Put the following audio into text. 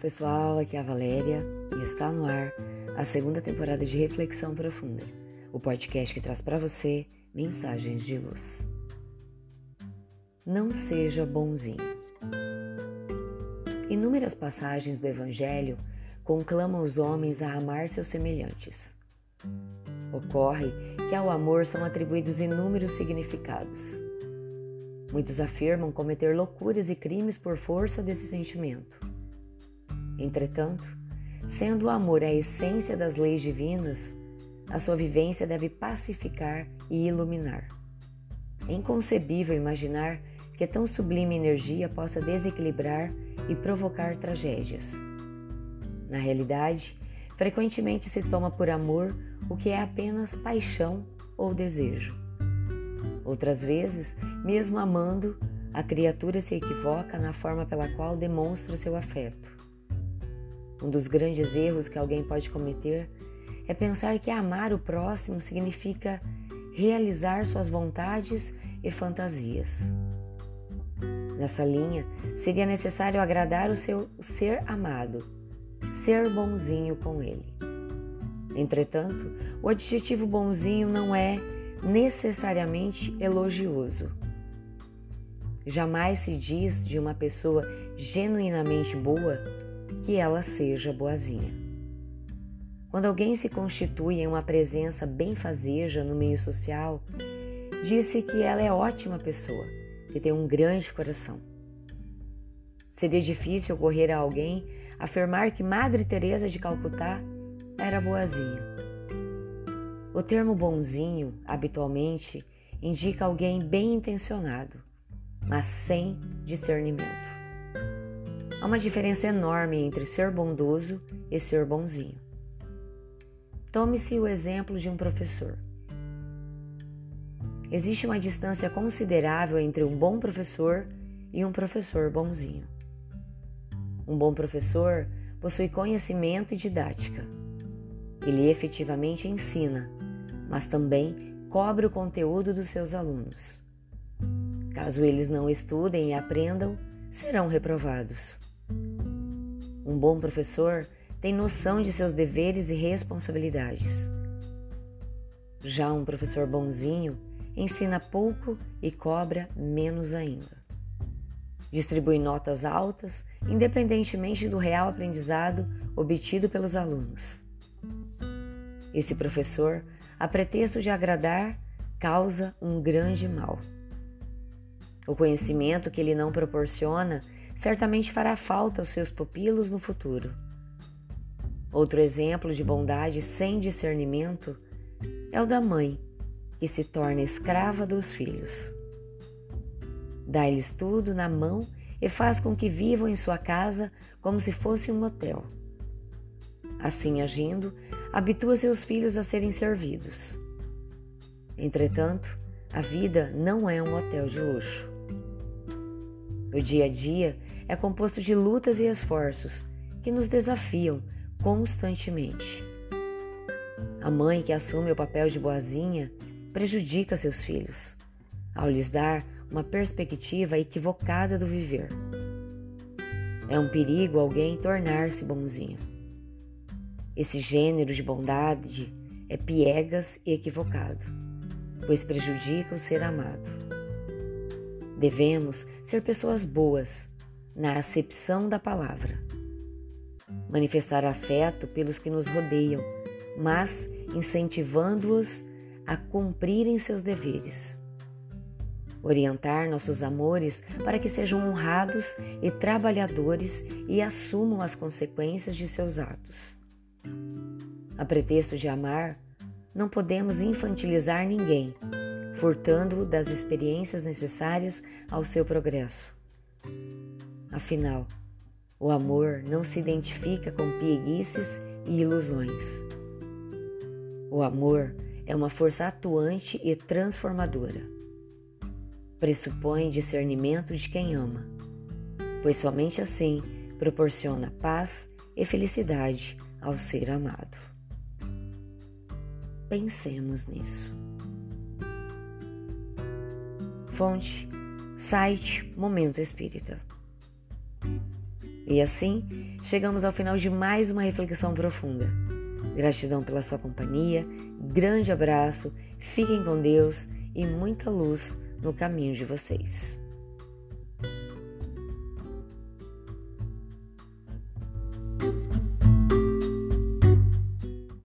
pessoal, aqui é a Valéria e está no ar a segunda temporada de Reflexão Profunda, o podcast que traz para você mensagens de luz. Não seja bonzinho. Inúmeras passagens do Evangelho conclamam os homens a amar seus semelhantes. Ocorre que ao amor são atribuídos inúmeros significados. Muitos afirmam cometer loucuras e crimes por força desse sentimento. Entretanto, sendo o amor a essência das leis divinas, a sua vivência deve pacificar e iluminar. É inconcebível imaginar que tão sublime energia possa desequilibrar e provocar tragédias. Na realidade, frequentemente se toma por amor o que é apenas paixão ou desejo. Outras vezes, mesmo amando, a criatura se equivoca na forma pela qual demonstra seu afeto. Um dos grandes erros que alguém pode cometer é pensar que amar o próximo significa realizar suas vontades e fantasias. Nessa linha, seria necessário agradar o seu ser amado, ser bonzinho com ele. Entretanto, o adjetivo bonzinho não é necessariamente elogioso. Jamais se diz de uma pessoa genuinamente boa que ela seja boazinha. Quando alguém se constitui em uma presença benfazeja no meio social, disse que ela é ótima pessoa, que tem um grande coração. Seria difícil ocorrer a alguém afirmar que Madre Teresa de Calcutá era boazinha. O termo bonzinho, habitualmente, indica alguém bem intencionado, mas sem discernimento. Há uma diferença enorme entre ser bondoso e ser bonzinho. Tome-se o exemplo de um professor. Existe uma distância considerável entre um bom professor e um professor bonzinho. Um bom professor possui conhecimento e didática. Ele efetivamente ensina, mas também cobre o conteúdo dos seus alunos. Caso eles não estudem e aprendam, serão reprovados. Um bom professor tem noção de seus deveres e responsabilidades. Já um professor bonzinho ensina pouco e cobra menos ainda. Distribui notas altas, independentemente do real aprendizado obtido pelos alunos. Esse professor, a pretexto de agradar, causa um grande mal. O conhecimento que ele não proporciona certamente fará falta aos seus pupilos no futuro. Outro exemplo de bondade sem discernimento é o da mãe, que se torna escrava dos filhos. Dá-lhes tudo na mão e faz com que vivam em sua casa como se fosse um motel. Assim agindo, habitua seus filhos a serem servidos. Entretanto, a vida não é um hotel de luxo. O dia a dia é composto de lutas e esforços que nos desafiam constantemente. A mãe que assume o papel de boazinha prejudica seus filhos, ao lhes dar uma perspectiva equivocada do viver. É um perigo alguém tornar-se bonzinho. Esse gênero de bondade é piegas e equivocado, pois prejudica o ser amado. Devemos ser pessoas boas, na acepção da palavra. Manifestar afeto pelos que nos rodeiam, mas incentivando-os a cumprirem seus deveres. Orientar nossos amores para que sejam honrados e trabalhadores e assumam as consequências de seus atos. A pretexto de amar, não podemos infantilizar ninguém, furtando-o das experiências necessárias ao seu progresso. Afinal, o amor não se identifica com pieguices e ilusões. O amor é uma força atuante e transformadora. Pressupõe discernimento de quem ama, pois somente assim proporciona paz e felicidade ao ser amado. Pensemos nisso. Fonte: site Momento Espírita. E assim, chegamos ao final de mais uma reflexão profunda. Gratidão pela sua companhia, grande abraço, fiquem com Deus e muita luz no caminho de vocês.